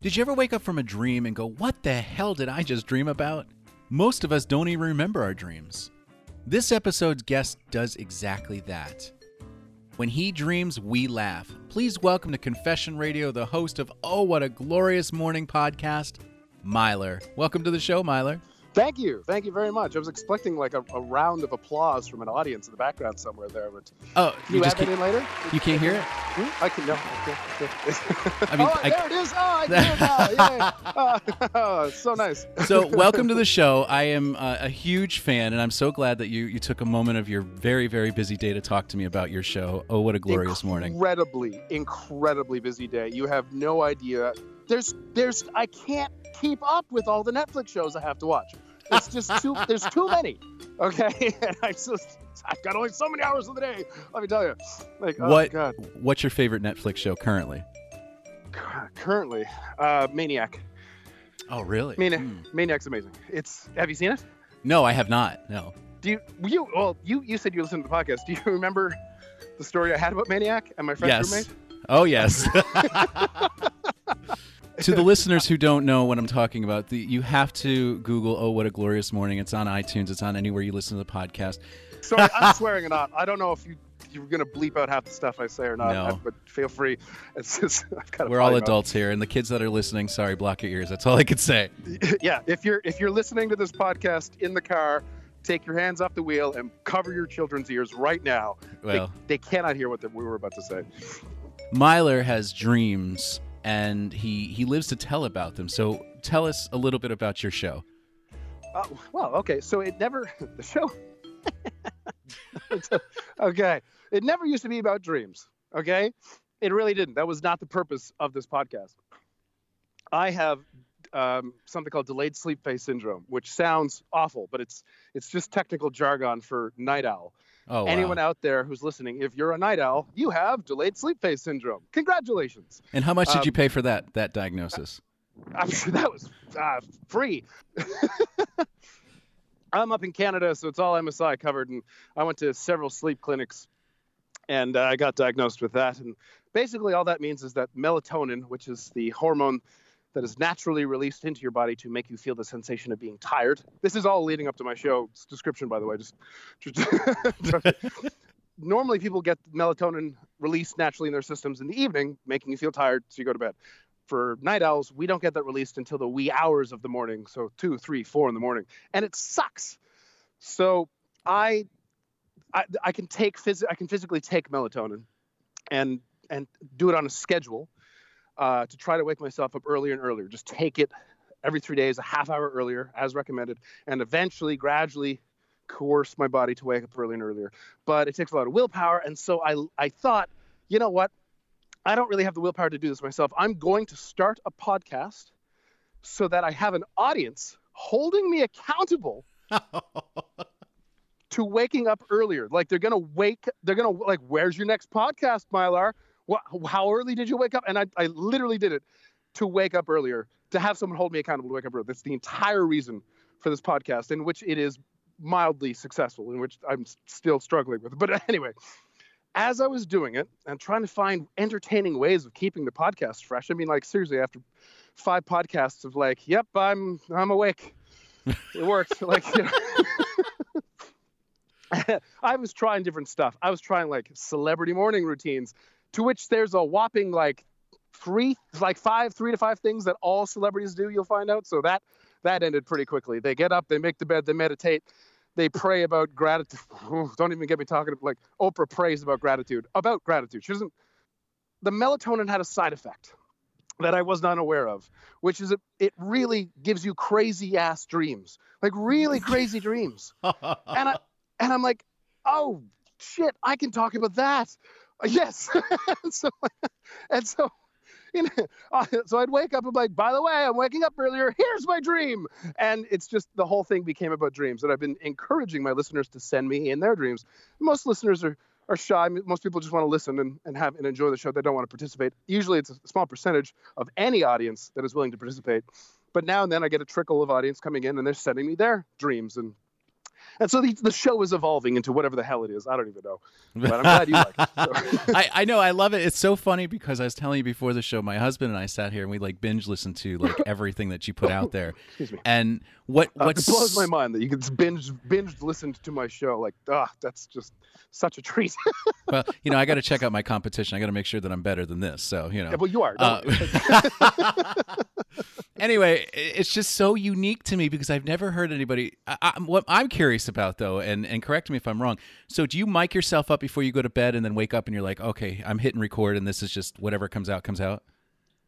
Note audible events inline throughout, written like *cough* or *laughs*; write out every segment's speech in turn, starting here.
Did you ever wake up from a dream and go, What the hell did I just dream about? Most of us don't even remember our dreams. This episode's guest does exactly that. When he dreams, we laugh. Please welcome to Confession Radio the host of Oh, What a Glorious Morning podcast, Myler. Welcome to the show, Myler. Thank you. Thank you very much. I was expecting like a, a round of applause from an audience in the background somewhere there, but Oh, you, just have it can't, in later? you can't hear it? Hmm? I can no. Okay, okay. *laughs* I mean, oh, I- there it is. Oh, I *laughs* get it now. Yay. *laughs* Oh, so nice. So, welcome to the show. I am uh, a huge fan, and I'm so glad that you, you took a moment of your very, very busy day to talk to me about your show. Oh, what a glorious morning. Incredibly, incredibly busy day. You have no idea. There's, there's. I can't keep up with all the Netflix shows I have to watch. It's just too. there's too many. Okay, *laughs* and I just. I've got only so many hours of the day. Let me tell you. Like, oh What- God. What's your favorite Netflix show currently? Currently, uh, Maniac. Oh, really? Maniac. Hmm. Maniac's amazing. It's. Have you seen it? No, I have not. No. Do you? You? Well, you. You said you listened to the podcast. Do you *laughs* remember the story I had about Maniac and my friend's Yes. roommate? Oh, yes. *laughs* to the listeners who don't know what I'm talking about, the, you have to Google "Oh, what a glorious morning." It's on iTunes. It's on anywhere you listen to the podcast. Sorry, I'm *laughs* swearing or not. I don't know if you you're gonna bleep out half the stuff I say or not. No. But feel free. It's just *laughs* I've got. We're all adults here, and the kids that are listening, sorry, block your ears. That's all I could say. *laughs* yeah. If you're if you're listening to this podcast in the car, take your hands off the wheel and cover your children's ears right now. Well, they, they cannot hear what the, we were about to say. Myler has dreams, and he he lives to tell about them. So, tell us a little bit about your show. Uh, well, okay. So it never *laughs* the show. *laughs* Okay, it never used to be about dreams. Okay, it really didn't. That was not the purpose of this podcast. I have um, something called delayed sleep phase syndrome, which sounds awful, but it's it's just technical jargon for night owl. Oh, wow. Anyone out there who's listening, if you're a night owl, you have delayed sleep phase syndrome. Congratulations. and how much did you um, pay for that that diagnosis? *laughs* I'm sure that was uh, free. *laughs* I'm up in Canada, so it's all MSI covered, and I went to several sleep clinics, and uh, I got diagnosed with that. And basically, all that means is that melatonin, which is the hormone that is naturally released into your body to make you feel the sensation of being tired. This is all leading up to my show's description, by the way. Just, just *laughs* normally people get melatonin released naturally in their systems in the evening, making you feel tired, so you go to bed for night owls, we don't get that released until the wee hours of the morning, so two, three, four in the morning, and it sucks. So I, I, I can take phys- I can physically take melatonin, and and do it on a schedule, uh, to try to wake myself up earlier and earlier. Just take it every three days, a half hour earlier, as recommended, and eventually, gradually coerce my body to wake up earlier and earlier. But it takes a lot of willpower, and so I I thought, you know what? I don't really have the willpower to do this myself. I'm going to start a podcast so that I have an audience holding me accountable *laughs* to waking up earlier. Like they're gonna wake, they're gonna like, where's your next podcast, Myler? What, how early did you wake up? And I, I literally did it to wake up earlier, to have someone hold me accountable to wake up early. That's the entire reason for this podcast, in which it is mildly successful, in which I'm still struggling with. But *laughs* anyway, as I was doing it and trying to find entertaining ways of keeping the podcast fresh, I mean, like seriously, after five podcasts of like, yep, I'm I'm awake. It worked. *laughs* like. *laughs* I was trying different stuff. I was trying like celebrity morning routines, to which there's a whopping like three, like five, three to five things that all celebrities do. You'll find out. So that that ended pretty quickly. They get up, they make the bed, they meditate, they pray about gratitude. *laughs* Don't even get me talking like Oprah prays about gratitude. About gratitude. She doesn't. The melatonin had a side effect that I was not aware of, which is it, it really gives you crazy ass dreams, like really crazy dreams. *laughs* And I and I'm like, oh shit, I can talk about that. *laughs* Yes. and *laughs* so *laughs* and so you know, so I'd wake up and be like, by the way, I'm waking up earlier. Here's my dream. And it's just the whole thing became about dreams. And I've been encouraging my listeners to send me in their dreams. Most listeners are are shy. Most people just want to listen and, and have and enjoy the show. They don't want to participate. Usually it's a small percentage of any audience that is willing to participate. But now and then I get a trickle of audience coming in and they're sending me their dreams and And so the, the show is evolving into whatever the hell it is. I don't even know. But I'm *laughs* glad you like it. So. *laughs* I, I know I love it. It's so funny because I was telling you before the show, my husband and I sat here and we like binge listened to like *laughs* everything that you put out there. Excuse me. And what Uh, what it blows my mind that you can binge binge listen to my show. Like, ah, that's just such a treat. well, you know, I got to check out my competition. I got to make sure that I'm better than this. So you know. yeah, well, you are. Uh, anyway, it's just so unique to me because I've never heard anybody. I, I, what I'm curious about, though, and and correct me if I'm wrong. So, do you mic yourself up before you go to bed, and then wake up and you're like, okay, I'm hitting record, and this is just whatever comes out comes out.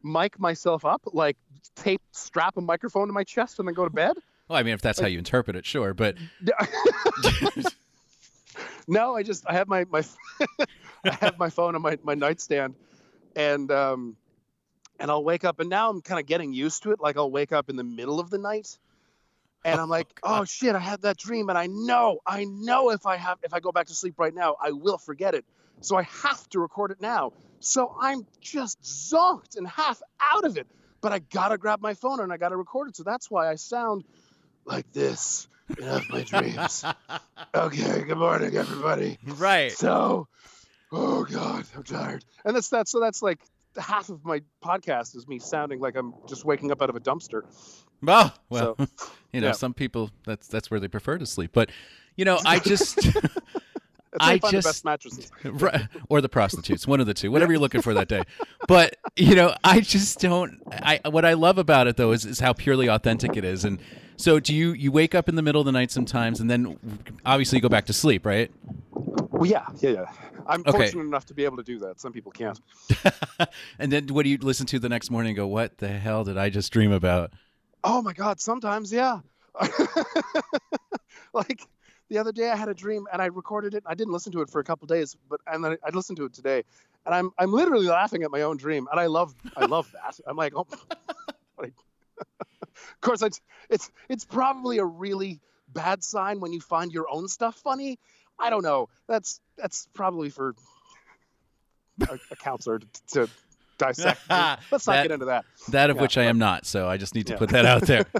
Mic myself up, like tape, strap a microphone to my chest, and then go to bed. Well, I mean, if that's how you interpret it, sure. But *laughs* no, I just I have my my *laughs* I have my phone on my my nightstand, and um, and I'll wake up, and now I'm kind of getting used to it. Like I'll wake up in the middle of the night, and I'm like, *laughs* oh shit, I had that dream, and I know, I know if I have if I go back to sleep right now, I will forget it. So I have to record it now. So I'm just zonked and half out of it, but I gotta grab my phone and I gotta record it. So that's why I sound like this in half my dreams. *laughs* Okay, good morning, everybody. right. So, oh god, I'm tired. And that's that. So that's like half of my podcast is me sounding like I'm just waking up out of a dumpster. Oh, well, So, *laughs* you know, yeah. some people that's that's where they prefer to sleep. But you know, I just *laughs* *laughs* I just- the best mattresses. Right. or the prostitutes, one of the two, whatever you're looking for that day. But you know, I just don't. I what I love about it though is, is how purely authentic it is. And so, do you you wake up in the middle of the night sometimes, and then obviously you go back to sleep, right? Well, yeah, yeah, yeah. I'm Okay. fortunate enough to be able to do that. Some people can't. and then what do you listen to the next morning? and Go, what the hell did I just dream about? Oh my god, sometimes, yeah. *laughs* like the other day, I had a dream and I recorded it. I didn't listen to it for a couple days, but and then I listened to it today, and I'm I'm literally laughing at my own dream, and I love I love *laughs* that. I'm like, oh, *laughs* I- of course, it's it's it's probably a really bad sign when you find your own stuff funny. I don't know. That's that's probably for a, a counselor to, to dissect. *laughs* Let's not That- get into that. That of Yeah, which I am not. So I just need to Yeah. put that out there. *laughs*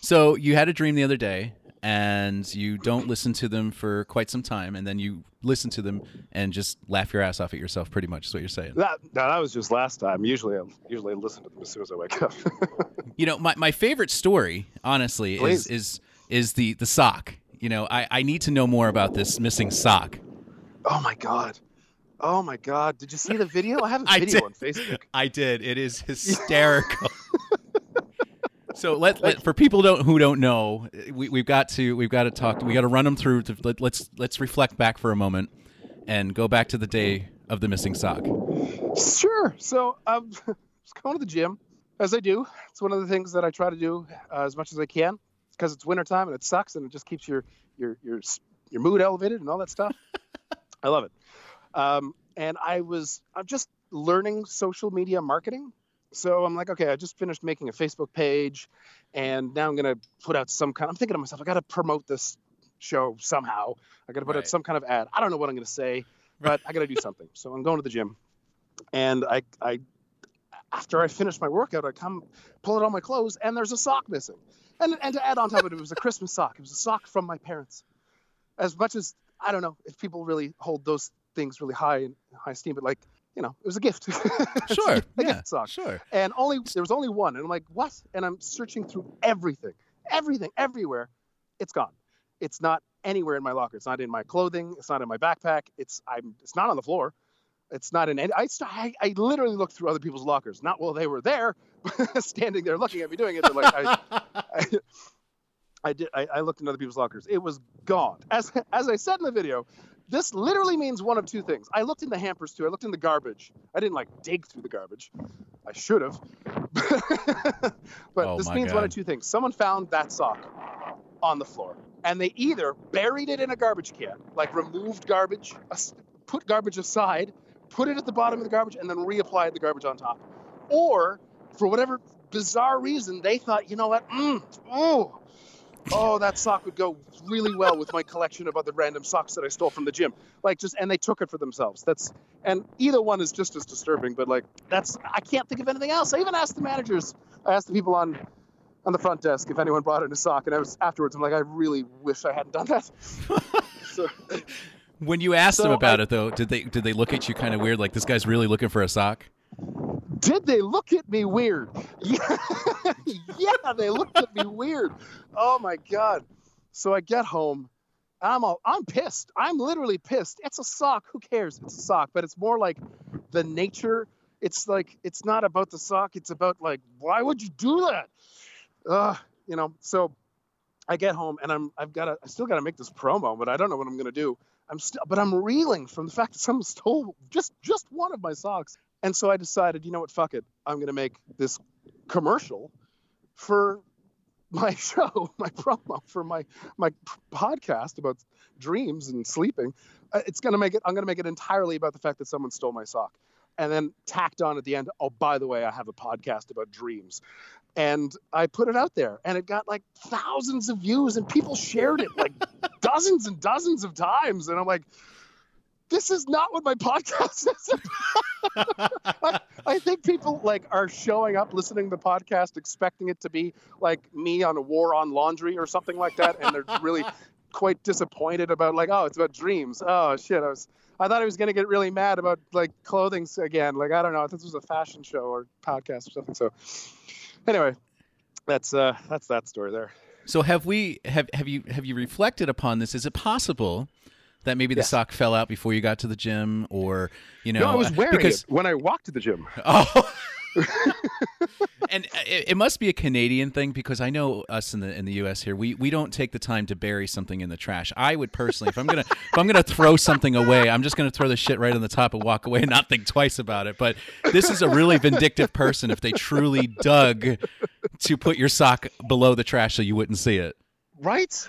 so you had a dream the other day, and you don't listen to them for quite some time, and then you listen to them and just laugh your ass off at yourself. Pretty much is what you're saying. That no, that was just last time. Usually, I usually I listen to them as soon as I wake up. *laughs* You know, my, my favorite story, honestly, is is is the the sock. You know, I, I need to know more about this missing sock. oh my god, oh my god! Did you see the video? I have a *laughs* video on Facebook. I did. It is *laughs* hysterical. *laughs* so let, let for people don't who don't know, we, we've got to we've got to talk. We got to run them through. To, let, let's let's reflect back for a moment and go back to the day of the missing sock. Sure. So I'm just going to the gym, as I do. It's one of the things that I try to do uh, as much as I can, because it's wintertime and it sucks, and it just keeps your your your your mood elevated and all that stuff. I love it. Um, and I was I'm just learning social media marketing. So I'm like, okay, I just finished making a Facebook page, and now I'm gonna put out some kind. I'm thinking to myself, I got to promote this show somehow. I got to put Right. out some kind of ad. I don't know what I'm gonna say, *laughs* but I got to do something. So I'm going to the gym, and I I after I finish my workout, I come pull out all my clothes, and there's a sock missing. And and to add on top of it, it was a Christmas sock. It was a sock from my parents. As much as I don't know if people really hold those things really high in high esteem, but like you know, it was a gift. *laughs* Sure, a yeah, gift sure. And only there was only one, and I'm like, what? And I'm searching through everything, everything, everywhere. It's gone. It's not anywhere in my locker. It's not in my clothing. It's not in my backpack. It's I'm. It's not on the floor. It's not in any. I, st- I I literally looked through other people's lockers. Not while they were there, *laughs* standing there looking at me doing it. They're like, I, I, *laughs* I did. I, I looked in other people's lockers. It was gone. As as I said in the video, this literally means one of two things. I looked in the hampers too. I looked in the garbage. I didn't like dig through the garbage. I should have. *laughs* but Oh this means one of two things. Someone found that sock on the floor, and they either buried it in a garbage can, like removed garbage, put garbage aside, put it at the bottom of the garbage, and then reapplied the garbage on top, or for whatever bizarre reason, they thought, you know what? Mm, oh, oh, that sock would go really well with my collection of other random socks that I stole from the gym. Like just, and they took it for themselves. That's, and either one is just as disturbing. But like, that's, I can't think of anything else. I even asked the managers. I asked the people on, on the front desk if anyone brought in a sock, and I was afterwards. I'm like, I really wish I hadn't done that. *laughs* so, When you asked them about I- it, though, did they did they look at you kind of weird, like this guy's really looking for a sock? Did they look at me weird? *laughs* Yeah, they looked at me weird. Oh my god! So I get home, I'm all, I'm pissed. I'm literally pissed. It's a sock. Who cares? It's a sock, but it's more like the nature. It's like it's not about the sock. It's about like why would you do that? Uh, you know. So I get home and I'm I've got to I still got to make this promo, but I don't know what I'm gonna do. I'm still, but I'm reeling from the fact that someone stole just just one of my socks. And so I decided, you know what, fuck it. I'm gonna make this commercial for my *laughs* show, my promo for my my podcast about dreams and sleeping. Uh, It's gonna make it. I'm gonna make it entirely about the fact that someone stole my sock, and then tacked on at the end. Oh, by the way, I have a podcast about dreams, and I put it out there, and it got like thousands of views, and people shared it like *laughs* dozens and dozens of times, and I'm like. This is not what my podcast *laughs* is I, I think people like are showing up listening to the podcast expecting it to be like me on a war on laundry or something like that and they're really *laughs* quite disappointed about like oh it's about dreams. Oh shit i was i thought i was going to get really mad about like clothing again. Like i don't know if this was a fashion show or podcast or something so anyway that's uh that's that story there. So have we have have you have you reflected upon this? Is it possible that maybe the sock fell out before you got to the gym, or you know, no i was wearing because it when i walked to the gym *laughs* oh. and uh, it, it must be a Canadian thing because I know us in the in the U.S. here we, we don't take the time to bury something in the trash. I would personally, if I'm gonna if I'm gonna throw something away, I'm just gonna throw the shit right on the top and walk away and not think twice about it. But this is a really vindictive person if they truly dug to put your sock below the trash so you wouldn't see it. right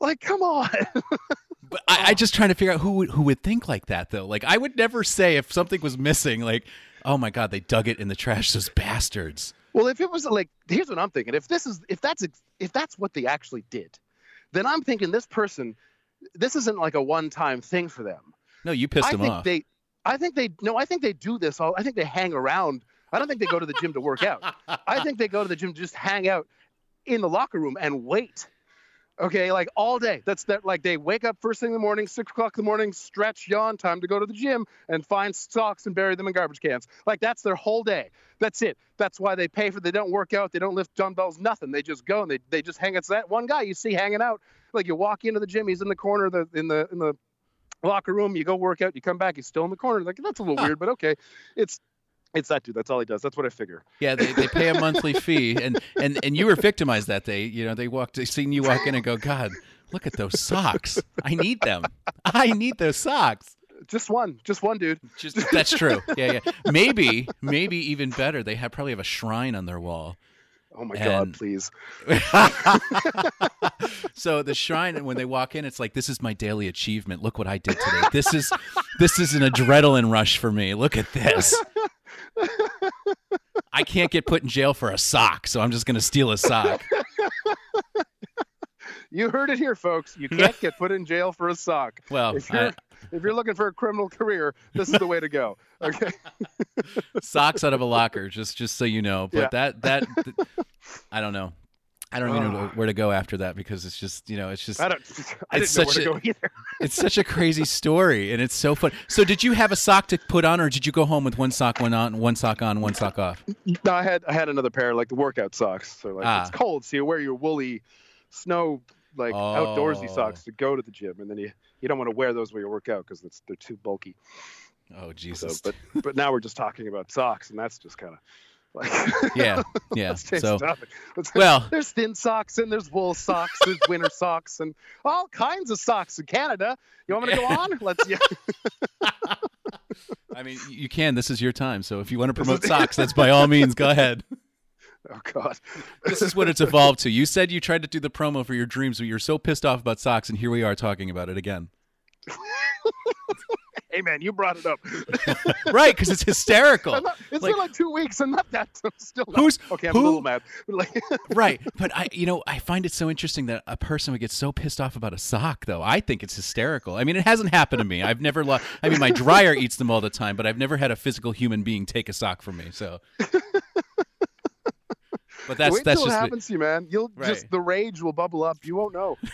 like come on *laughs* But I, I just trying to figure out who would, who would think like that though. Like I would never say if something was missing, like, oh my god, they dug it in the trash, those bastards. Well, if it was like, here's what I'm thinking. If this is, if that's, if that's what they actually did, then I'm thinking this person, this isn't like a one-time thing for them. No, you pissed I them think off. they, I think they, no, I think they do this all. I think they hang around. I don't think they go to the gym to work out. I think they go to the gym to just hang out in the locker room and wait. Okay, like all day. That's that. Like they wake up first thing in the morning, six o'clock in the morning, stretch, yawn, time to go to the gym, and find socks and bury them in garbage cans. Like that's their whole day. That's it. That's why they pay for. They don't work out. They don't lift dumbbells. Nothing. They just go and they, they just hang. It's that one guy you see hanging out. Like you walk into the gym, he's in the corner of the in the in the locker room. You go work out. You come back, he's still in the corner. Like that's a little weird, but okay. It's it's that dude. That's all he does. That's what I figure. yeah, they, they pay a monthly fee, and, and and you were victimized that day. You know, they walked, they seen you walk in and go, God, look at those socks. I need them. I need those socks. Just one. Just one dude. Just that's true. Yeah, yeah. Maybe, maybe even better. They have probably have a shrine on their wall. Oh my And- god, please. *laughs* so the shrine and when they walk in it's like this is my daily achievement look what i did today this is this is an adrenaline rush for me look at this i can't get put in jail for a sock so i'm just going to steal a sock You heard it here, folks. You *laughs* can't get put in jail for a sock. well If you're I- if you're looking for a criminal career, this is the way to go. Okay. *laughs* socks out of a locker just just so you know but Yeah. that that i don't know i don't even know where to go after that because it's just you know it's just I don't. *laughs* I It's didn't know where such to a- go either. *laughs* it's such a crazy story and it's so fun so did you have a sock to put on or did you go home with one sock one on one sock on one sock off No, I had I had another pair like the workout socks. So like Ah. it's cold, so you wear your woolly snow like outdoorsy Oh. socks to go to the gym, and then you you don't want to wear those when you work out because they're too bulky. oh So, jesus but but now we're just talking about socks, and that's just kind of like *laughs* yeah yeah so the topic. Let's- well there's thin socks and there's wool socks, there's winter *laughs* socks, and all kinds of socks in Canada. You want me to go on? Let's. Yeah. *laughs* I mean, you can. This is your time. So if you want to promote socks, that's by all means. Go ahead. Oh God. This is what it's evolved to. You said you tried to do the promo for your dreams, but you're so pissed off about socks, and here we are talking about it again. Hey man, you brought it up. *laughs* Right? Because it's hysterical. I'm not- it's Like- been like two weeks, and not that. I'm still not. Who's- okay? I'm who- a little mad. *laughs* Like, *laughs* right. But I, you know, I find it so interesting that a person would get so pissed off about a sock, though. I think it's hysterical. I mean, it hasn't happened to me. I've never lost. I mean, my dryer eats them all the time, but I've never had a physical human being take a sock from me. So But that's Wait that's till it happens to you, man. You'll Right. just the rage will bubble up. You won't know. *laughs*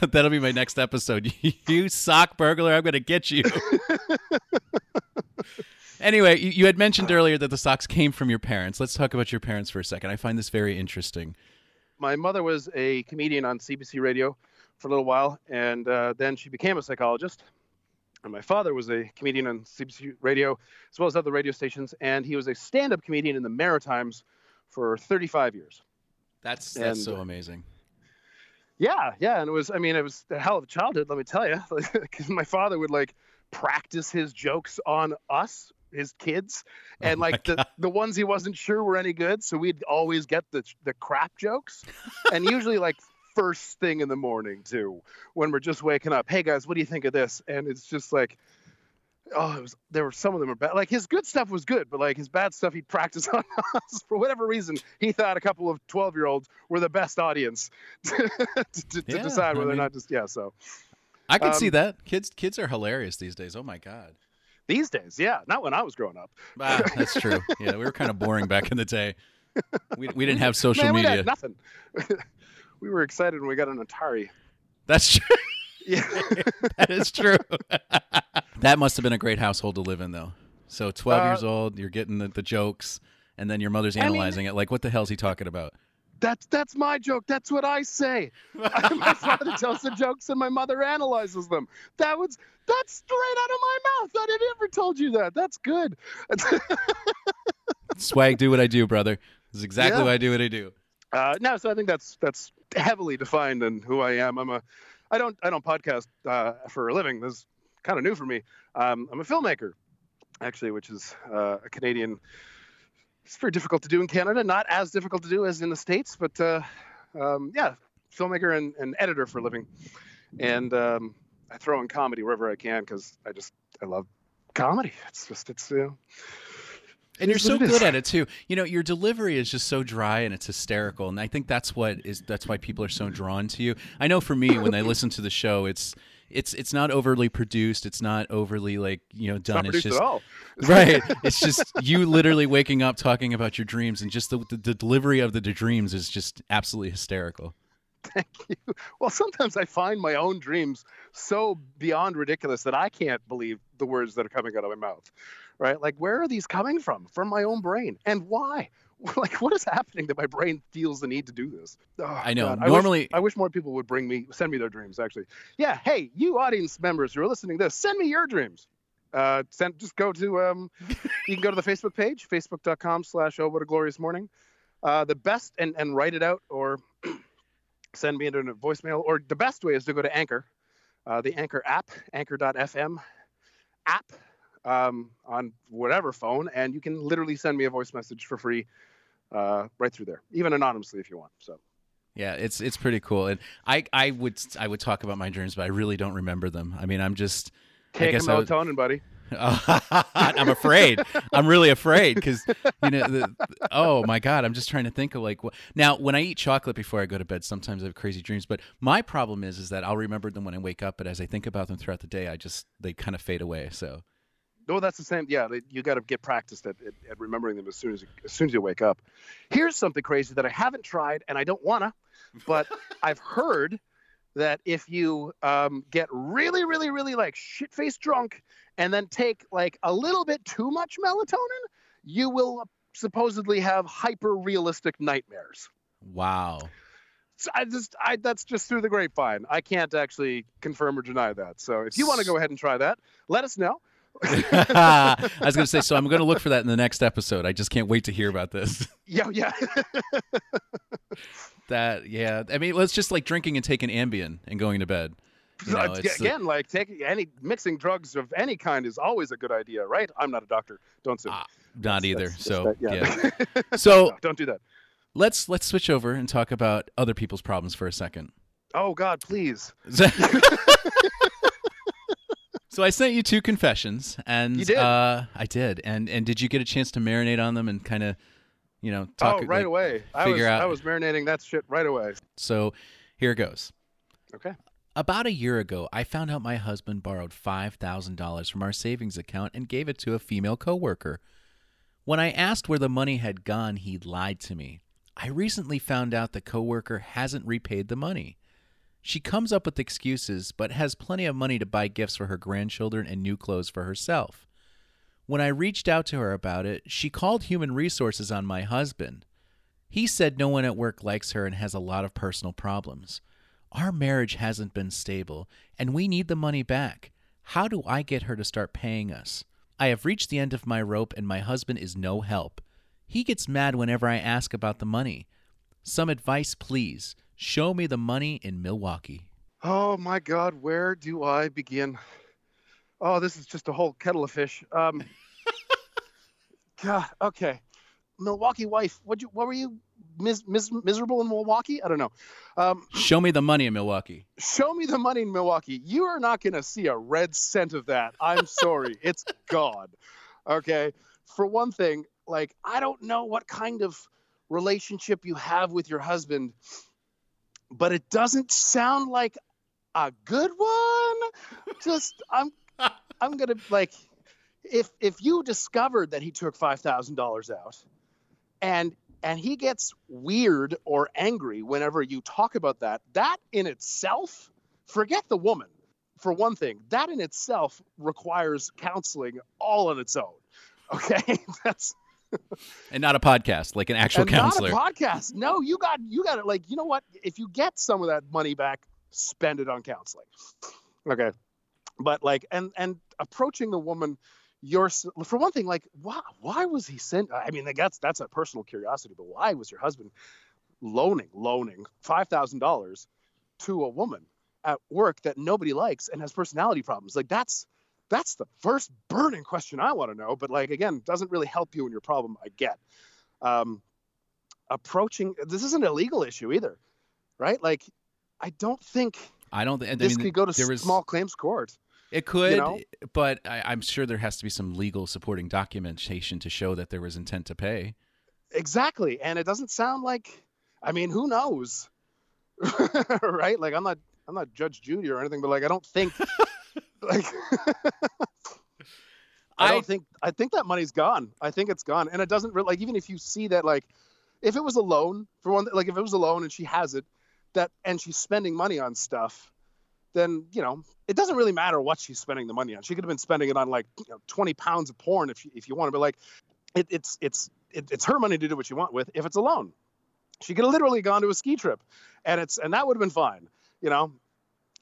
*laughs* that'll be my next episode. *laughs* you sock burglar, I'm gonna get you. anyway, you, you had mentioned earlier that the socks came from your parents. Let's talk about your parents for a second. I find this very interesting. My mother was a comedian on CBC Radio for a little while, and uh, then she became a psychologist. And my father was a comedian on CBC Radio as well as other radio stations, and he was a stand-up comedian in the Maritimes for 35 years. That's that's And- so uh, amazing. Yeah, yeah, and it was. I mean, it was a hell of a childhood. Let me tell you, *laughs* because my father would like practice his jokes on us, his kids, oh and Oh like the, the ones he wasn't sure were any good. So we'd always get the the crap jokes, *laughs* and usually like first thing in the morning too, when we're just waking up. Hey guys, what do you think of this? And it's just like. Oh, it was. There were some of them were bad. Like his good stuff was good, but like his bad stuff, he'd practice *laughs* on us for whatever reason. He thought a couple of twelve-year-olds were the best audience *laughs* to, to, to Yeah, decide I whether mean- or not just yeah. So I can see Um, that. Kids kids are hilarious these days. Oh my god. these days, yeah, not when I was growing up. Ah, that's true. Yeah, we were kind of boring back in the day. We, we didn't have *laughs* social Man, media. nothing. We were excited when we got an Atari. That's true. *laughs* Yeah, *laughs* that is true. *laughs* that must have been a great household to live in, though. So, 12 Uh, years old, you're getting the, the jokes, and then your mother's I mean- analyzing it. Like, what the hell's he talking about? that's that's my joke. That's what I say. my father tells the jokes and my mother analyzes them. That was that's straight out of my mouth. I didn't ever told you that. That's good. Swag, do what I do, brother. This is exactly Yeah. why I do what I do. Uh, no, so I think that's that's heavily defined in who I am. I'm a, I don't I don't podcast uh, for a living. This is kind of new for me. Um, I'm a filmmaker, actually, which is uh, a Canadian. It's very difficult to do in Canada. Not as difficult to do as in the states, but uh, um, yeah, filmmaker and, and editor for a living. And um, I throw in comedy wherever I can because I just I love comedy. It's just it's you know, And you're so what it is. good at it too. You know, your delivery is just so dry and it's hysterical, and I think that's what is that's why people are so drawn to you. I know for me, when I listen to the show, it's it's it's not overly produced. It's not overly like you know it's done. not It's just *laughs* right. It's just you literally waking up talking about your dreams, and just the, the, the delivery of the dreams is just absolutely hysterical. Thank you. *laughs* Well, sometimes I find my own dreams so beyond ridiculous that I can't believe the words that are coming out of my mouth. Right? Like, where are these coming from? From my own brain. And why? *laughs* Like, what is happening that my brain feels the need to do this? Oh, I know. God. wish- Normally- I wish, more people would bring me, send me their dreams, actually. Yeah. Hey, you audience members who are listening to this, send me your dreams. Uh, send, just go to, um, *laughs* you can go to the Facebook page, facebook.com slash oh, what a glorious morning. Uh, the best, and, and write it out or *clears throat* send me into a voicemail, or the best way is to go to Anchor, uh, the Anchor app, anchor.fm app um, on whatever phone, and you can literally send me a voice message for free uh, right through there, even anonymously if you want. So Yeah, it's it's pretty cool, and I I would I would talk about my dreams, but I really don't remember them. I mean, I'm just I take a guess I would- buddy. I'm afraid. I'm really afraid because you know. The, oh my god! I'm just trying to think of like what. Now, when I eat chocolate before I go to bed, sometimes I have crazy dreams. But my problem is, is that I'll remember them when I wake up, but as I think about them throughout the day, I just they kind of fade away. So No, that's the same. Yeah, you got to get practiced at, at, at remembering them as soon as you, as soon as you wake up. Here's something crazy that I haven't tried and I don't wanna, but *laughs* I've heard that if you um, get really, really, really like shit faced drunk and then take like a little bit too much melatonin, you will supposedly have hyper realistic nightmares. wow. So I just, I that's just through the grapevine. I can't actually confirm or deny that. So if you want to go ahead and try that, let us know. *laughs* I was going to say, so I'm going to look for that in the next episode. I just can't wait to hear about this. *laughs* Yeah, yeah. *laughs* That yeah, I mean, it's just like drinking and taking Ambien and going to bed. You know, *laughs* Uh, it's the- again, like taking any mixing drugs of any kind is always a good idea, right? I'm not a doctor. Don't sue. me. Ah, not That's- either. that's- so that's yeah. yeah. *laughs* So No, don't do that. let's let's switch over and talk about other people's problems for a second. Oh God, please. *laughs* so I sent you two confessions, and You did? Uh, I did. And and did you get a chance to marinate on them and kind of, you know, talk? oh, right like- away. I was figure out- I was marinating that shit right away. So here it goes. Okay. About a year ago, I found out my husband borrowed $5,000 from our savings account and gave it to a female coworker. When I asked where the money had gone, he lied to me. I recently found out the coworker hasn't repaid the money. She comes up with excuses, but has plenty of money to buy gifts for her grandchildren and new clothes for herself. When I reached out to her about it, she called human resources on my husband. He said no one at work likes her and has a lot of personal problems. Our marriage hasn't been stable, and we need the money back. How do I get her to start paying us? I have reached the end of my rope, and my husband is no help. He gets mad whenever I ask about the money. Some advice, please. Show me the money in Milwaukee. Oh my God, where do I begin? Oh, this is just a whole kettle of fish. Um, *laughs* God, okay. Milwaukee wife, what you, what were you mis, mis, miserable in Milwaukee? I don't know. Um, Show me the money in Milwaukee. show me the money in Milwaukee. You are not going to see a red cent of that. I'm *laughs* sorry. it's gone. Okay. For one thing, like, I don't know what kind of relationship you have with your husband, but it doesn't sound like a good one. Just, I'm, *laughs* I'm going to, like, if, if you discovered that he took $5,000 out and and he gets weird or angry whenever you talk about that. That in itself forget the woman for one thing that in itself requires counseling all on its own *laughs* okay? That's *laughs* And not a podcast, like an actual counselor. not a podcast. No you got you got it like you know what? If you get some of that money back spend it on counseling okay? But like and and approaching the woman your for one thing like why why was he sent i mean that's that's a personal curiosity but why was your husband loaning loaning $5000 to a woman at work that nobody likes and has personality problems? Like that's that's the first burning question i want to know but like again doesn't really help you in your problem i get. Um approaching this isn't a legal issue either right? Like i don't think I don't. I this mean, could go to there was, small claims court It could, know? but I, I'm sure there has to be some legal supporting documentation to show that there was intent to pay. Exactly. And it doesn't sound like I mean, who knows? *laughs* right? Like I'm not I'm not Judge Judy or anything, but like I don't think *laughs* like I, *laughs* I- don't think I think that money's gone. I think it's gone. And it doesn't really like even if you see that like if it was a loan for one like if it was a loan and she has it that and she's spending money on stuff then you know it doesn't really matter what she's spending the money on. She could have been spending it on like you know, 20 pounds of porn if you, if you want to but like it, it's it's it, it's her money to do what you want with if it's a loan she could have literally gone to a ski trip and it's and that would have been fine you know?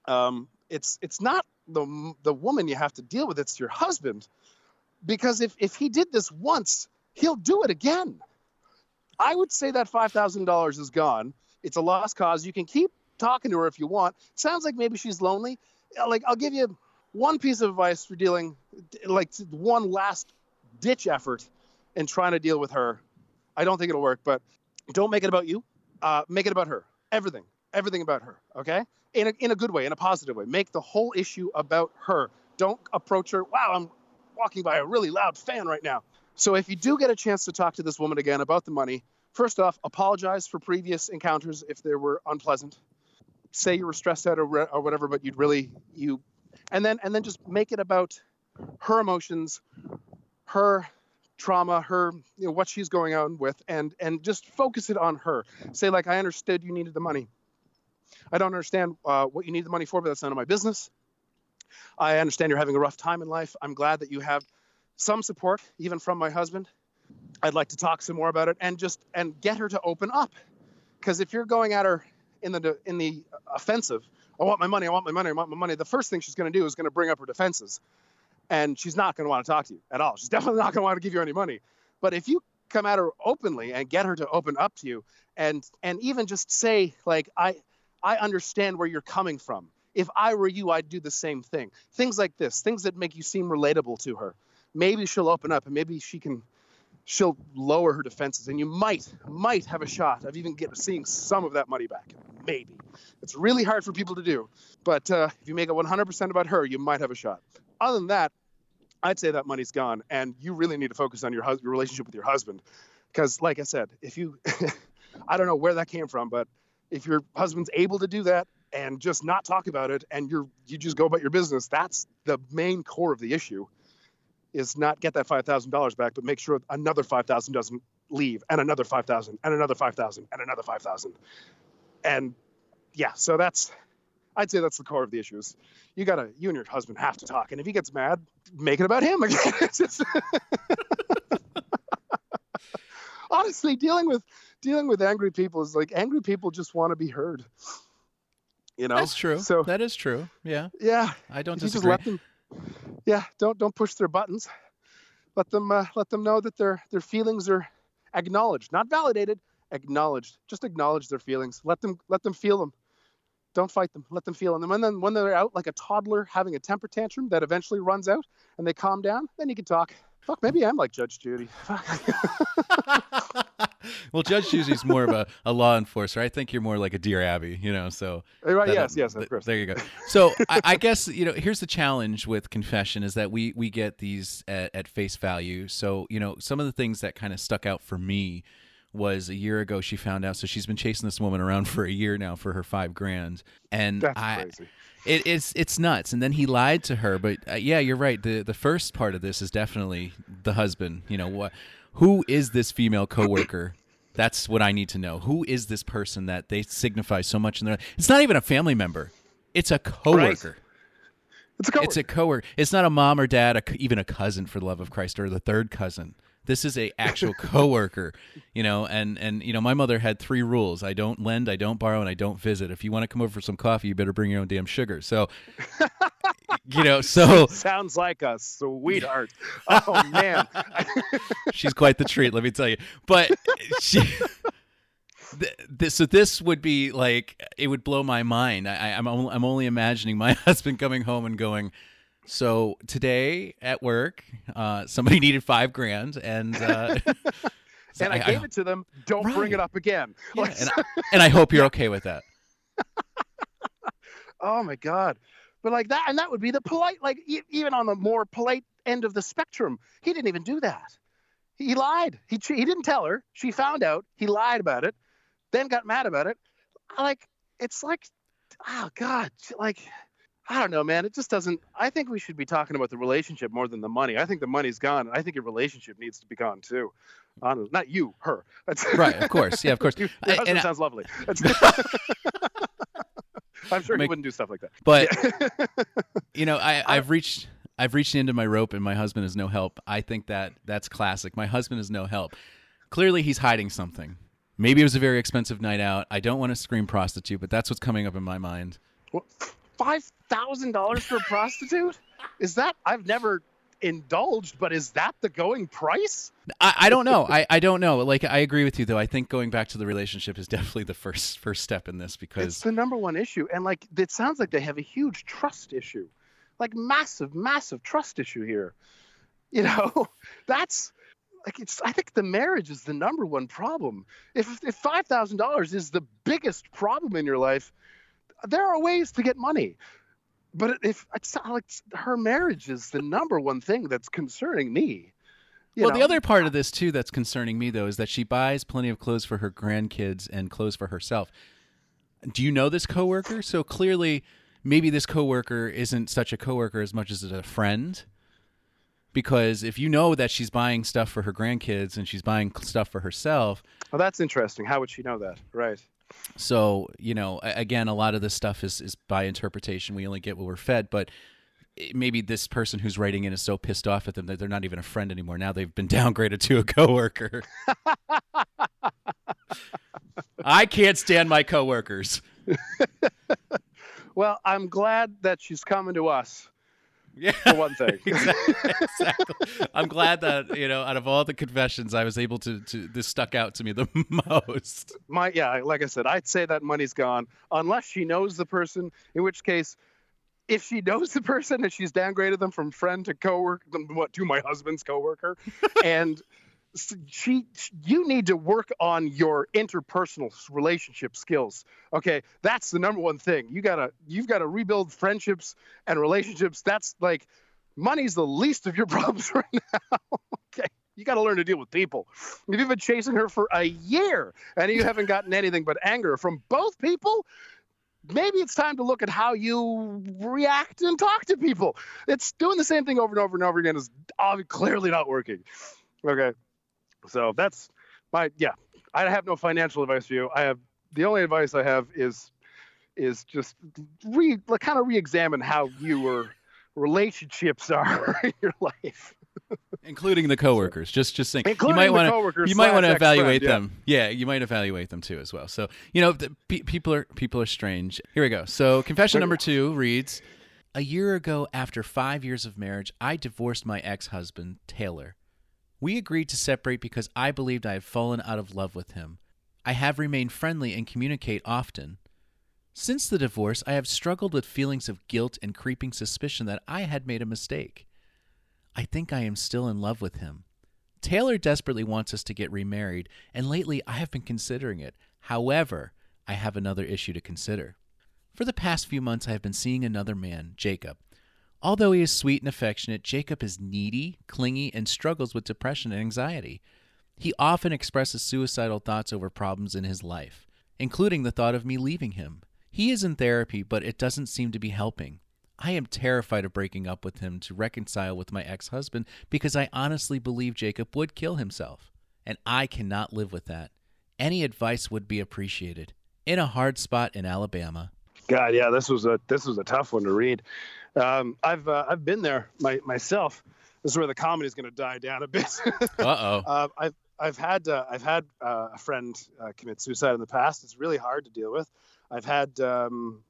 Um it's it's not the the woman you have to deal with it's your husband because if if he did this once he'll do it again. I would say that $5000 is gone. It's a lost cause. You can keep talking to her if you want. Sounds like maybe she's lonely. Like i'll give you one piece of advice for dealing like one last ditch effort in trying to deal with her. I don't think it'll work but don't make it about you. Uh, make it about her. Everything. Everything about her okay? In a, in a good way in a positive way. Make the whole issue about her. Don't approach her wow i'm walking by a really loud fan right now. So if you do get a chance to talk to this woman again about the money first off apologize for previous encounters if they were unpleasant say you were stressed out or, or whatever but you'd really you and then and then just make it about her emotions her trauma her you know what she's going on with and and just focus it on her. Say like i understood you needed the money. I don't understand uh, what you need the money for but that's none of my business. I understand you're having a rough time in life. I'm glad that you have some support even from my husband. I'd like to talk some more about it and just and get her to open up. Because if you're going at her in the in the offensive i want my money i want my money i want my money the first thing she's going to do is going to bring up her defenses and she's not going to want to talk to you at all. She's *laughs* definitely not going to want to give you any money. But if you come at her openly and get her to open up to you, and and even just say like I I understand where you're coming from. If I were you, I'd do the same thing. Things like this, things that make you seem relatable to her. Maybe she'll open up, and maybe she can she'll lower her defenses, and you might might have a shot of even get seeing some of that money back. Maybe it's really hard for people to do, but uh, if you make it 100% about her, you might have a shot. Other than that, I'd say that money's gone, and you really need to focus on your your relationship with your husband, because, like I said, if you, *laughs* I don't know where that came from, but if your husband's able to do that and just not talk about it, and you're you just go about your business, that's the main core of the issue. Is not get that five thousand dollars back, but make sure another five thousand doesn't leave, and another five thousand, and another five thousand, and another five thousand, and yeah, so that's I'd say that's the core of the issues. You gotta you and your husband have to talk, and if he gets mad, make it about him again. *laughs* Just... *laughs* Honestly, dealing with dealing with angry people is like angry people just want to be heard. You know, that's true. So that is true. Yeah. Yeah. I don't disagree. Just let them, yeah, don't don't push their buttons. Let them uh, let them know that their their feelings are acknowledged, not validated, acknowledged. Just acknowledge their feelings. Let them let them feel them. Don't fight them. Let them feel them. And then when they're out like a toddler having a temper tantrum that eventually runs out and they calm down, then you can talk. Fuck, maybe I'm like Judge Judy. *laughs* *laughs* *laughs* well, Judge Judy's more of a, a law enforcer. I think you're more like a Dear Abby, you know. So right, that, yes, yes, of course. There you go. *laughs* So I, I, guess you know here's the challenge with confession is that we we get these at, at face value. So you know some of the things that kind of stuck out for me was a year ago she found out so she's been chasing this woman around for a year now for her five grand and That's I, crazy. It, it's it's nuts and then he lied to her but uh, yeah you're right the the first part of this is definitely the husband you know what who is this female coworker that's what I need to know who is this person that they signify so much in their it's not even a family member it's a coworker right. It's a coworker. It's a coworker. It's not a mom or dad, a, even a cousin, for the love of Christ, or the third cousin. This is a actual *laughs* coworker, you know, and and you know, my mother had three rules: I don't lend, I don't borrow, and I don't visit. If you want to come over for some coffee, you better bring your own damn sugar. So, *laughs* you know, *laughs* so sounds like a sweetheart. Oh man, *laughs* she's quite the treat, let me tell you. But she. *laughs* This, so this would be like it would blow my mind. I, I'm I'm only imagining my husband coming home and going, so today at work, uh, somebody needed five grand, and uh, so and I, I, gave I, it to them. Don't right. bring it up again. Yeah, and, I, and I hope you're okay with that. oh my god! But like that, and that would be the polite, like e- even on the more polite end of the spectrum. He didn't even do that. He lied. He he didn't tell her. She found out. He lied about it, then got mad about it. Like it's like, oh god, like I don't know, man. It just doesn't. I think we should be talking about the relationship more than the money. I think the money's gone. I think your relationship needs to be gone too. Honestly, not you, her. *laughs* Right, of course. Yeah, of course. your husband I, sounds I, lovely. *laughs* *laughs* *laughs* I'm sure Make, he wouldn't do stuff like that. But *laughs* you know, I, I've reached I've reached into my rope, and my husband is no help. I think that that's classic. My husband is no help. Clearly, he's hiding something. Maybe it was a very expensive night out. I don't want to scream prostitute, but that's what's coming up in my mind. Thousand dollars for a prostitute? Is that I've never indulged, but is that the going price? I, I don't know. I, I don't know. Like I agree with you though. I think going back to the relationship is definitely the first first step in this because it's the number one issue. And like it sounds like they have a huge trust issue. Like massive, massive trust issue here. You know, *laughs* that's like it's I think the marriage is the number one problem. If if five thousand dollars is the biggest problem in your life, there are ways to get money but if it's not like her marriage is the number one thing that's concerning me well, know? the other part of this too that's concerning me though is that she buys plenty of clothes for her grandkids and clothes for herself. Do you know this coworker? So clearly, maybe this coworker isn't such a coworker as much as a friend. Because if you know that she's buying stuff for her grandkids and she's buying stuff for herself, well, that's interesting. How would she know that? Right. So you know, again, a lot of this stuff is is by interpretation. We only get what we're fed, but maybe this person who's writing in is so pissed off at them that they're not even a friend anymore. Now they've been *laughs* downgraded to a coworker. *laughs* I can't stand my coworkers. *laughs* well, I'm glad that she's coming to us yeah, for one thing. *laughs* exactly, exactly. I'm glad that you know, out of all the confessions, I was able to to this stuck out to me the *laughs* most. My yeah, like I said, I'd say that money's gone unless she knows the person. In which case, if she knows the person and she's downgraded them from friend to coworker, what to my husband's coworker, *laughs* and she you need to work on your interpersonal relationship skills okay that's the number one thing you gotta you've got to rebuild friendships and relationships that's like money's the least of your *laughs* problems right now *laughs* okay you got to learn to deal with people if you've been chasing her for a year and you haven't gotten anything but anger from both people maybe it's time to look at how you react and talk to people. It's doing the same thing over and over and over again is clearly not working. Okay. So that's my yeah. I have no financial advice for you. I have the only advice I have is is just re like, kind of re-examine how your relationships *laughs* are in your life including the coworkers. Just just think including you might want to you might want to evaluate yeah. them. Yeah, you might evaluate them too as well. So you know, the, pe- people are people are strange. Here we go. So confession number two reads: A year ago, after five years of marriage, I divorced my ex-husband Taylor. We agreed to separate because I believed I had fallen out of love with him. I have remained friendly and communicate often. Since the divorce, I have struggled with feelings of guilt and creeping suspicion that I had made a mistake. I think I am still in love with him. Taylor desperately wants us to get remarried, and lately I have been considering it. However, I have another issue to consider. For the past few months, I have been seeing another man, Jacob. Although he is sweet and affectionate, Jacob is needy, clingy, and struggles with depression and anxiety. He often expresses suicidal thoughts over problems in his life, including the thought of me leaving him. He is in therapy, but it doesn't seem to be helping. I am terrified of breaking up with him to reconcile with my ex husband because I honestly believe Jacob would kill himself. And I cannot live with that. Any advice would be appreciated. In a hard spot in Alabama. God, yeah, this was a this was a tough one to read. Um, I've uh, I've been there my, myself. This is where the comedy is going to die down a bit. *laughs* Uh-oh. uh, I've I've had uh, I've had uh, a friend uh, commit suicide in the past. It's really hard to deal with. I've had um,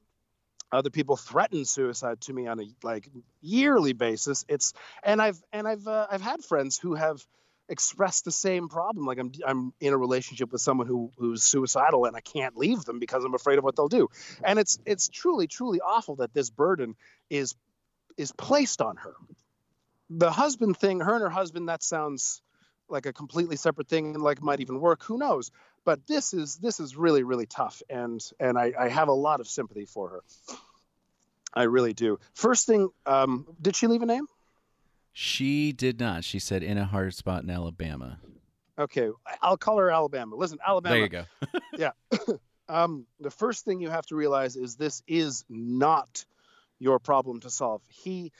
other people threaten suicide to me on a like yearly basis it's and i've and i've uh, i've had friends who have expressed the same problem. Like i'm i'm in a relationship with someone who who's suicidal and i can't leave them because i'm afraid of what they'll do. And it's it's truly truly awful that this burden is is placed on her. The husband thing her and her husband that sounds like a completely separate thing and like might even work. Who knows? But this is this is really really tough and and I, I have a lot of sympathy for her. I really do. First thing um, did she leave a name she did not. She said in a hard spot in alabama. Okay i'll call her alabama. Listen alabama. There you go. *laughs* Yeah. *laughs* Um, the first thing you have to realize is this is not your problem to solve. He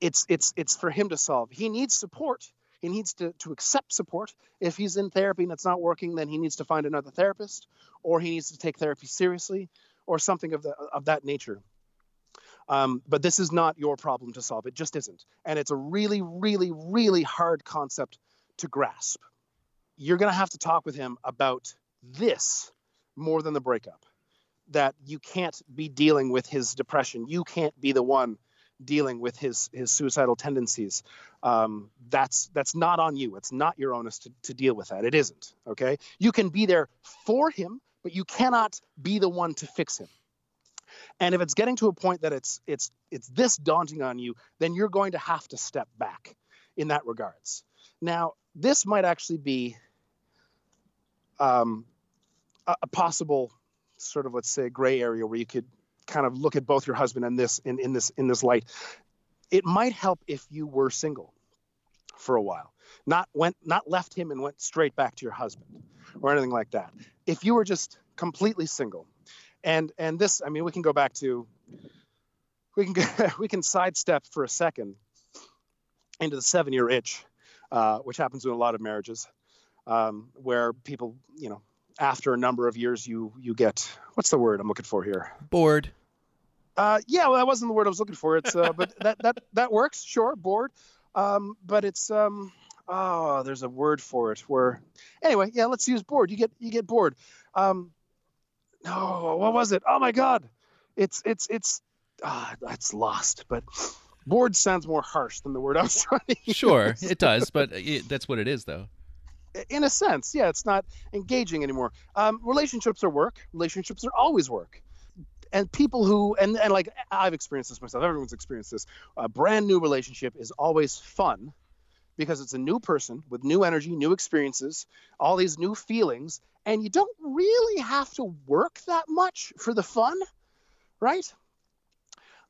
it's it's it's for him to solve. He needs support. He needs to, to accept support. If he's in therapy and it's not working, then he needs to find another therapist, or he needs to take therapy seriously, or something of, the, of that nature. Um, but this is not your problem to solve. It just isn't. And it's a really, really, really hard concept to grasp. You're going to have to talk with him about this more than the breakup. That you can't be dealing with his depression. You can't be the one dealing with his his suicidal tendencies um, that's that's not on you it's not your onus to, to deal with that it isn't okay you can be there for him but you cannot be the one to fix him and if it's getting to a point that it's it's it's this daunting on you then you're going to have to step back in that regards. Now this might actually be um, a, a possible sort of let's say gray area where you could kind of look at both your husband and this in, in this in this light. It might help if you were single for a while not went not left him and went straight back to your husband or anything like that. If you were just completely single and and this i mean we can go back to we can *laughs* we can sidestep for a second into the seven year itch uh, which happens in a lot of marriages um, where people you know after a number of years you you get what's the word I'm looking for here? Bored. Uh, yeah, well, that wasn't the word I was looking for. It's uh, but *laughs* that that that works, sure, bored. Um, but it's um, oh, there's a word for it. Where anyway, yeah, let's use bored. You get you get bored. Um, no, what was it? Oh my God, it's it's it's ah, it's lost. But bored sounds more harsh than the word I was *laughs* trying to use. Sure, it does, but it, that's what it is, though in a sense, yeah, it's not engaging anymore. Um, relationships are work. Relationships are always work. And people who and and like I've experienced this myself. Everyone's experienced this. A brand new relationship is always fun because it's a new person with new energy, new experiences, all these new feelings, and you don't really have to work that much for the fun, right?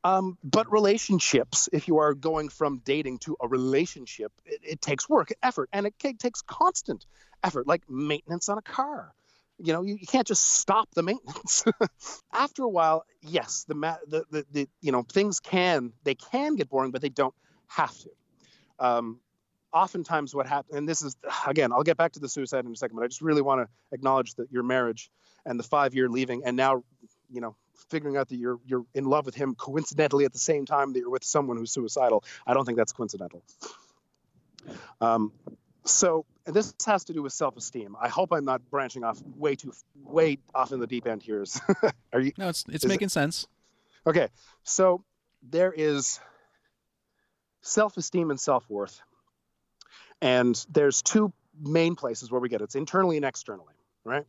Um, but relationships, if you are going from dating to a relationship, it, it takes work, effort, and it takes constant effort, like maintenance on a car, you know you, you can't just stop the maintenance. *laughs* After a while yes the, ma- the, the the you know things can they can get boring but they don't have to. Um, oftentimes what happens and this is *sighs* again i'll get back to the suicide in a second but i just really want to acknowledge that your marriage and the five year leaving and now you know figuring out that you're you're in love with him coincidentally at the same time that you're with someone who's suicidal i don't think that's coincidental um, so this has to do with self-esteem. I hope I'm not branching off way too way off in the deep end here. *laughs* Are you? No, it's it's making it, sense. Okay, so there is self-esteem and self-worth, and there's two main places where we get it. It's internally and externally, right?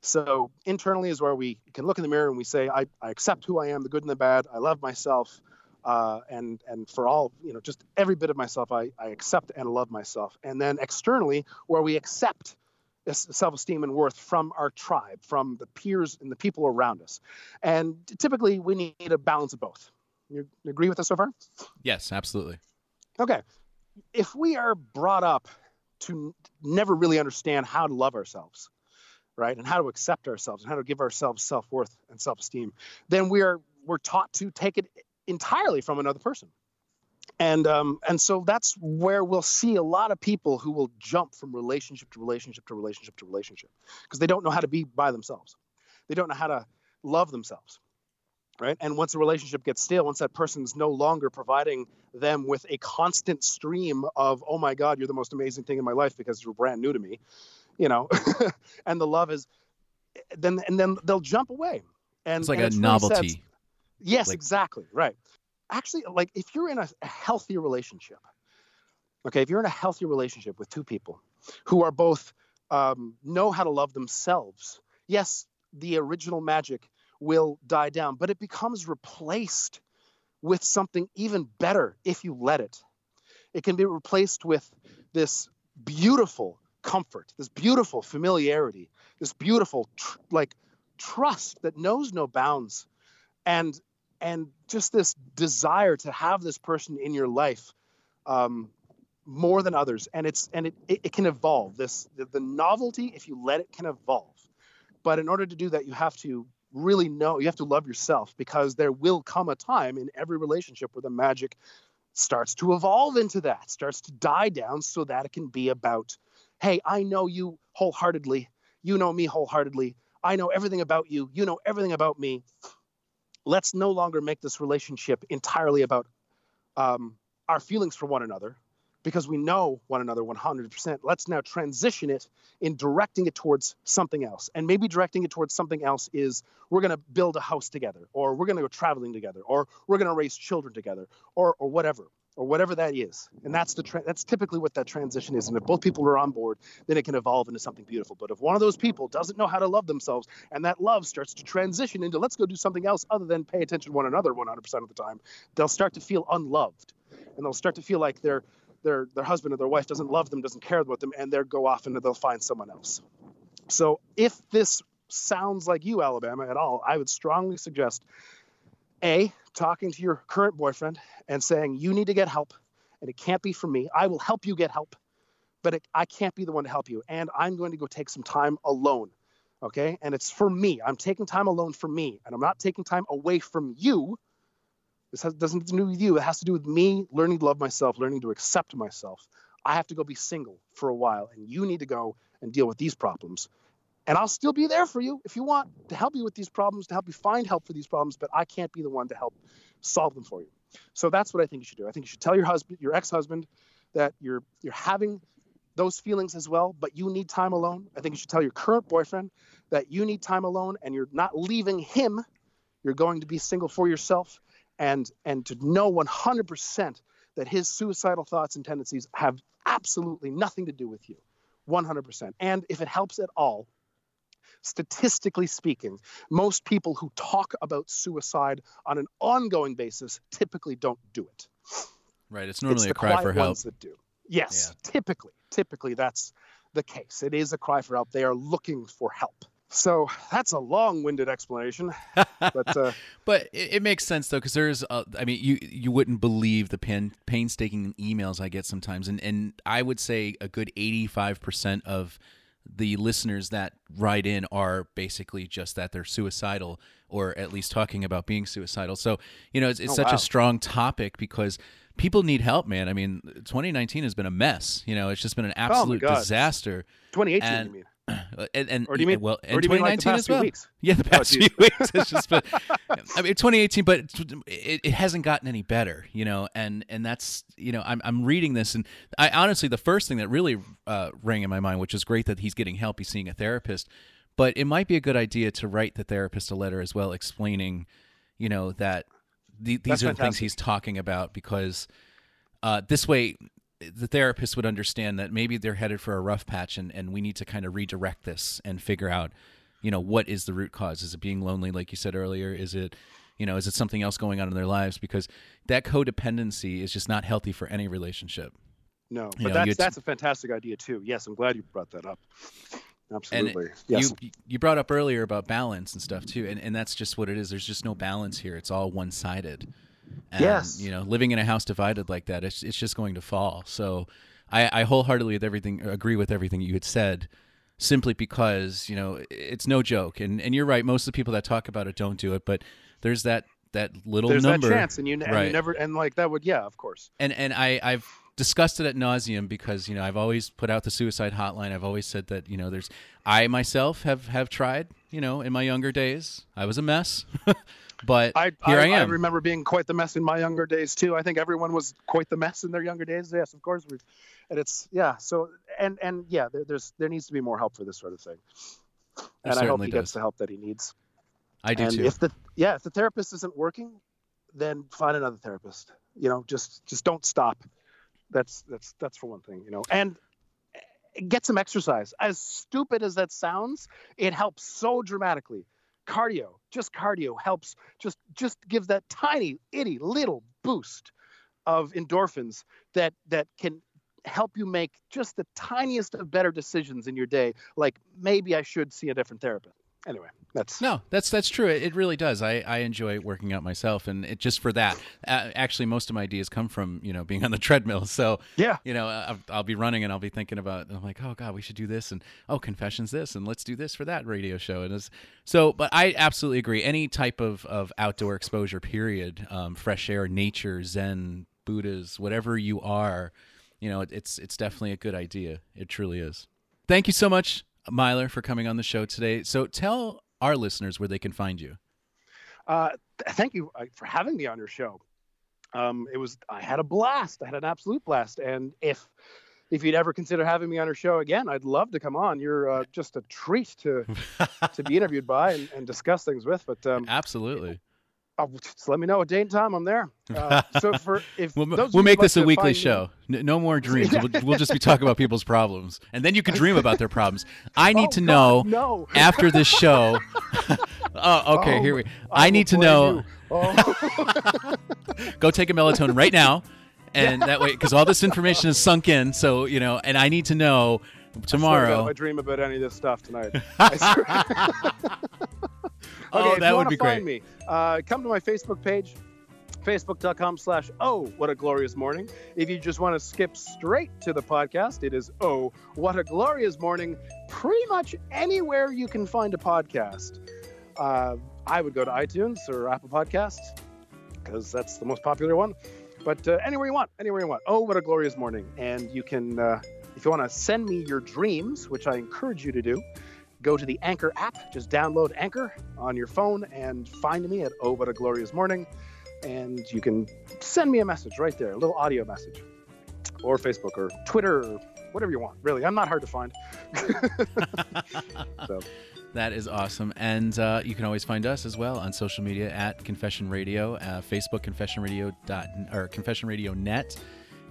So internally is where we can look in the mirror and we say, I, I accept who I am, the good and the bad. I love myself. Uh, and and for all you know just every bit of myself I, I accept and love myself. And then externally where we accept self-esteem and worth from our tribe from the peers and the people around us. And typically we need a balance of both. You agree with us so far? Yes absolutely. Okay if we are brought up to never really understand how to love ourselves right and how to accept ourselves and how to give ourselves self-worth and self-esteem then we are we're taught to take it entirely from another person. And um, and so that's where we'll see a lot of people who will jump from relationship to relationship to relationship to relationship because they don't know how to be by themselves. They don't know how to love themselves. Right. And once a relationship gets stale, once that person's no longer providing them with a constant stream of, oh my God, you're the most amazing thing in my life because you're brand new to me, you know, *laughs* and the love is then and then they'll jump away. And it's like and a it's novelty. Really Yes, Like- exactly. Right. Actually, like if you're in a, a healthy relationship, okay, if you're in a healthy relationship with two people who are both um, know how to love themselves, yes, the original magic will die down, but it becomes replaced with something even better if you let it. It can be replaced with this beautiful comfort, this beautiful familiarity, this beautiful tr- like trust that knows no bounds, and and just this desire to have this person in your life um, more than others. And it's and it, it, it can evolve. This the, the novelty if you let it can evolve. But in order to do that you have to really know you have to love yourself because there will come a time in every relationship where the magic starts to evolve into that starts to die down so that it can be about hey i know you wholeheartedly. You know me wholeheartedly. I know everything about you. You know everything about me. Let's no longer make this relationship entirely about um, our feelings for one another because we know one another 100%. Let's now transition it in directing it towards something else. And maybe directing it towards something else is we're going to build a house together, or we're going to go traveling together, or we're going to raise children together, or, or whatever. Or whatever that is, and that's the tra- that's typically what that transition is. And if both people are on board, then it can evolve into something beautiful. But if one of those people doesn't know how to love themselves, and that love starts to transition into let's go do something else other than pay attention to one another 100% of the time, they'll start to feel unloved, and they'll start to feel like their their their husband or their wife doesn't love them, doesn't care about them, and they'll go off and they'll find someone else. So if this sounds like you, Alabama, at all, I would strongly suggest a talking to your current boyfriend and saying you need to get help, and it can't be from me. I will help you get help, but it, I can't be the one to help you, and I'm going to go take some time alone. Okay, and it's for me. I'm taking time alone for me, and I'm not taking time away from you. This has, doesn't do with you. It has to do with me learning to love myself, learning to accept myself. I have to go be single for a while, and you need to go and deal with these problems. And I'll still be there for you if you want to help you with these problems, to help you find help for these problems, but I can't be the one to help solve them for you. So that's what I think you should do. I think you should tell your husband, your ex-husband, that you're you're having those feelings as well, but you need time alone. I think you should tell your current boyfriend that you need time alone and you're not leaving him. You're going to be single for yourself and and to know 100% that his suicidal thoughts and tendencies have absolutely nothing to do with you. 100%. And if it helps at all, statistically speaking, most people who talk about suicide on an ongoing basis typically don't do it. Right. It's It's normally the a cry for help. ones that do. Yes, typically, typically that's the case. It is a cry for help. They are looking for help. So that's a long-winded explanation, but uh, *laughs* But it, it makes sense though, because there's, uh, I mean, you you wouldn't believe the pain, painstaking emails I get sometimes, and and I would say a good eighty five percent of the listeners that write in are basically just that they're suicidal or at least talking about being suicidal. So, you know, it's, it's Oh, such wow. a strong topic because people need help, man. I mean, 2019 has been a mess. You know, it's just been an absolute Oh disaster. 2018, And- you mean? Uh, And, and Or do you mean- well, or and do you mean like the 2019 past as well. weeks? Yeah, the Oh, past geez. few weeks. It's just been. *laughs* I mean, 2018, but it, it hasn't gotten any better, you know. And and that's you know, I'm I'm reading this, and I honestly, the first thing that really uh, rang in my mind, which is great that he's getting help, he's seeing a therapist, but it might be a good idea to write the therapist a letter as well, explaining, you know, that the, these That's are the things he's talking about because uh, this way the therapist would understand that maybe they're headed for a rough patch and, and we need to kind of redirect this and figure out you know what is the root cause is it being lonely like you said earlier is it you know is it something else going on in their lives because that codependency is just not healthy for any relationship No, You but know, that's you- that's a fantastic idea too. Yes, I'm glad you brought that up. Absolutely. yes. you you brought up earlier about balance and stuff too and, and that's just what it is there's just no balance here it's all one-sided and Yes. you know living in a house divided like that it's, it's just going to fall so I, I wholeheartedly with everything agree with everything you had said simply because you know it's no joke and and you're right most of the people that talk about it don't do it but there's that that little There's number that chance, and you, and you never and like that would yeah, of course. and and I I've discussed it at nauseum because you know I've always put out the suicide hotline. I've always said that you know there's I myself have have tried you know in my younger days. I was a mess, *laughs* but I here I, I, am. remember being quite the mess in my younger days too. I think everyone was quite the mess in their younger days. Yes, of course. we and it's yeah. So and and yeah, there, there's there needs to be more help for this sort of thing. And I hope he does. gets the help that he needs. I do and too. if the yeah, if the therapist isn't working, then find another therapist. You know, just just don't stop. That's that's that's for one thing. You know, and eh, get some exercise. As stupid as that sounds, it helps so dramatically. Cardio, just cardio helps. Just just gives that tiny, itty little boost of endorphins that that can help you make just the tiniest of better decisions in your day. Like maybe I should see a different therapist. Anyway, that's No, that's that's true. It, it really does. I, I enjoy working out myself, and it just for that. Uh, actually, most of my ideas come from you know being on the *laughs* treadmill. So yeah. you know I'll, I'll be running and I'll be thinking about I'm like oh god we should do this and oh confessions this and let's do this for that radio show and it's, so but I absolutely agree any type of of outdoor exposure period um, fresh air nature Zen Buddhas whatever you are you know it, it's it's definitely a good idea it truly is thank you so much Myler for coming on the show today so tell our listeners where they can find you Uh, th- thank you uh, for having me on your show. Um, it was I had a blast. I had an absolute blast. And if if you'd ever consider having me on your show again, I'd love to come on. You're uh, just a treat to *laughs* to be interviewed by and, and discuss things with. But um, absolutely oh, just let me know a date and time. I'm there. *laughs* Uh, so for if We'll, we'll make this a weekly find me- show. No more *laughs* dreams. We'll, we'll just be *laughs* talking about people's problems, and then you can dream about their problems. I need Oh, to God, know No. after this show. oh, okay. Oh, here we. I I need to know. Oh. Go take a melatonin right now, and that way, because all this information is sunk in. So you know, and I need to know Swear to God, if tomorrow. I dream about any of this stuff tonight. I *laughs* swear. *laughs* Oh, okay, if that you would be find great. Me, uh, come to my Facebook page, facebook.com slash oh what a glorious morning. If you just want to skip straight to the podcast, it is oh what a glorious morning. Pretty much anywhere you can find a podcast. Uh, I would go to iTunes or Apple Podcasts because that's the most popular one. But uh, anywhere you want, anywhere you want. Oh, what a glorious morning! And you can, uh, if you want to send me your dreams, which I encourage you to do, go to the Anchor app. Just download Anchor on your phone and find me at Oh, what a glorious morning. And you can send me a message right there, a little audio message, or Facebook or Twitter or whatever you want. Really, I'm not hard to find. *laughs* so That is awesome, and uh, you can always find us as well on social media at Confession Radio, uh, Facebook Confession Radio dot or Confession Radio Net,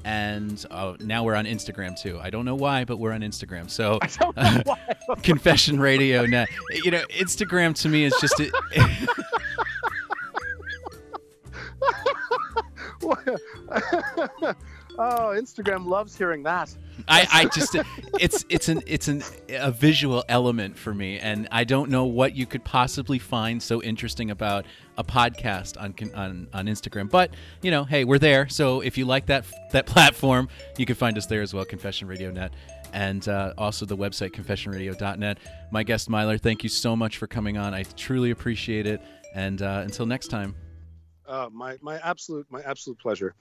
and uh, now we're on Instagram too. I don't know why, but we're on Instagram. So *laughs* I don't know why. *laughs* Confession Radio now. You know, Instagram to me is just a, *laughs* oh, Instagram loves hearing that. I, I just it's it's an it's an a visual element for me, and I don't know what you could possibly find so interesting about a podcast on on on Instagram. But you know, hey, we're there. So if you like that that platform, you can find us there as well. Confession Radio Net. and uh, also the website confessionradio.net. My guest Myler, thank you so much for coming on. I truly appreciate it. And uh, until next time. Uh, my my absolute my absolute pleasure.